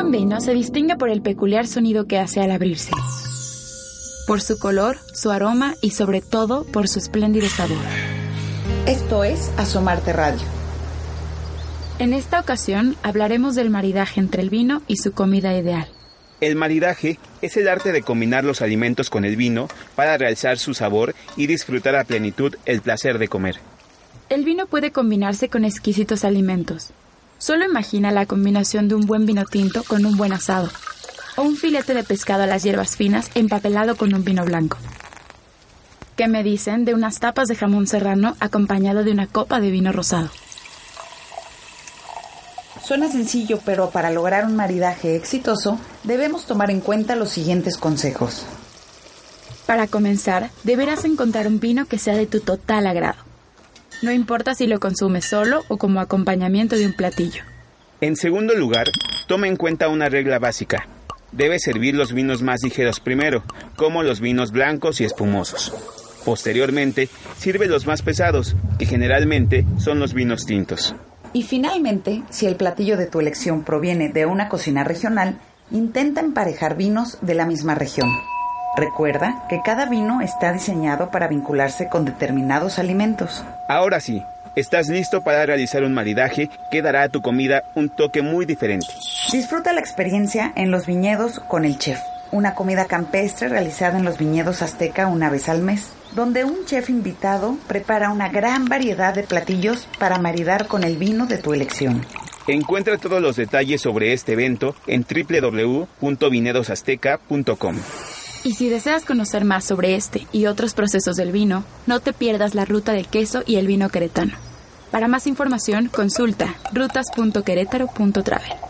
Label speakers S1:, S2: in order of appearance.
S1: Buen vino se distingue por el peculiar sonido que hace al abrirse, por su color, su aroma y sobre todo por su espléndido sabor.
S2: Esto es Asomarte Radio.
S1: En esta ocasión hablaremos del maridaje entre el vino y su comida ideal.
S3: El maridaje es el arte de combinar los alimentos con el vino para realzar su sabor y disfrutar a plenitud el placer de comer.
S1: El vino puede combinarse con exquisitos alimentos. Solo imagina la combinación de un buen vino tinto con un buen asado, o un filete de pescado a las hierbas finas empapelado con un vino blanco. ¿Qué me dicen de unas tapas de jamón serrano acompañado de una copa de vino rosado?
S2: Suena sencillo, pero para lograr un maridaje exitoso debemos tomar en cuenta los siguientes consejos.
S1: Para comenzar, deberás encontrar un vino que sea de tu total agrado. No importa si lo consumes solo o como acompañamiento de un platillo.
S3: En segundo lugar, toma en cuenta una regla básica. Debes servir los vinos más ligeros primero, como los vinos blancos y espumosos. Posteriormente, sirve los más pesados, que generalmente son los vinos tintos.
S2: Y finalmente, si el platillo de tu elección proviene de una cocina regional, intenta emparejar vinos de la misma región. Recuerda que cada vino está diseñado para vincularse con determinados alimentos.
S3: Ahora sí, estás listo para realizar un maridaje que dará a tu comida un toque muy diferente.
S2: Disfruta la experiencia en los viñedos con el chef, una comida campestre realizada en los viñedos azteca una vez al mes, donde un chef invitado prepara una gran variedad de platillos para maridar con el vino de tu elección.
S3: Encuentra todos los detalles sobre este evento en www.vinedosazteca.com.
S1: Y si deseas conocer más sobre este y otros procesos del vino, no te pierdas la ruta del queso y el vino queretano. Para más información, consulta rutas.querétaro.travel.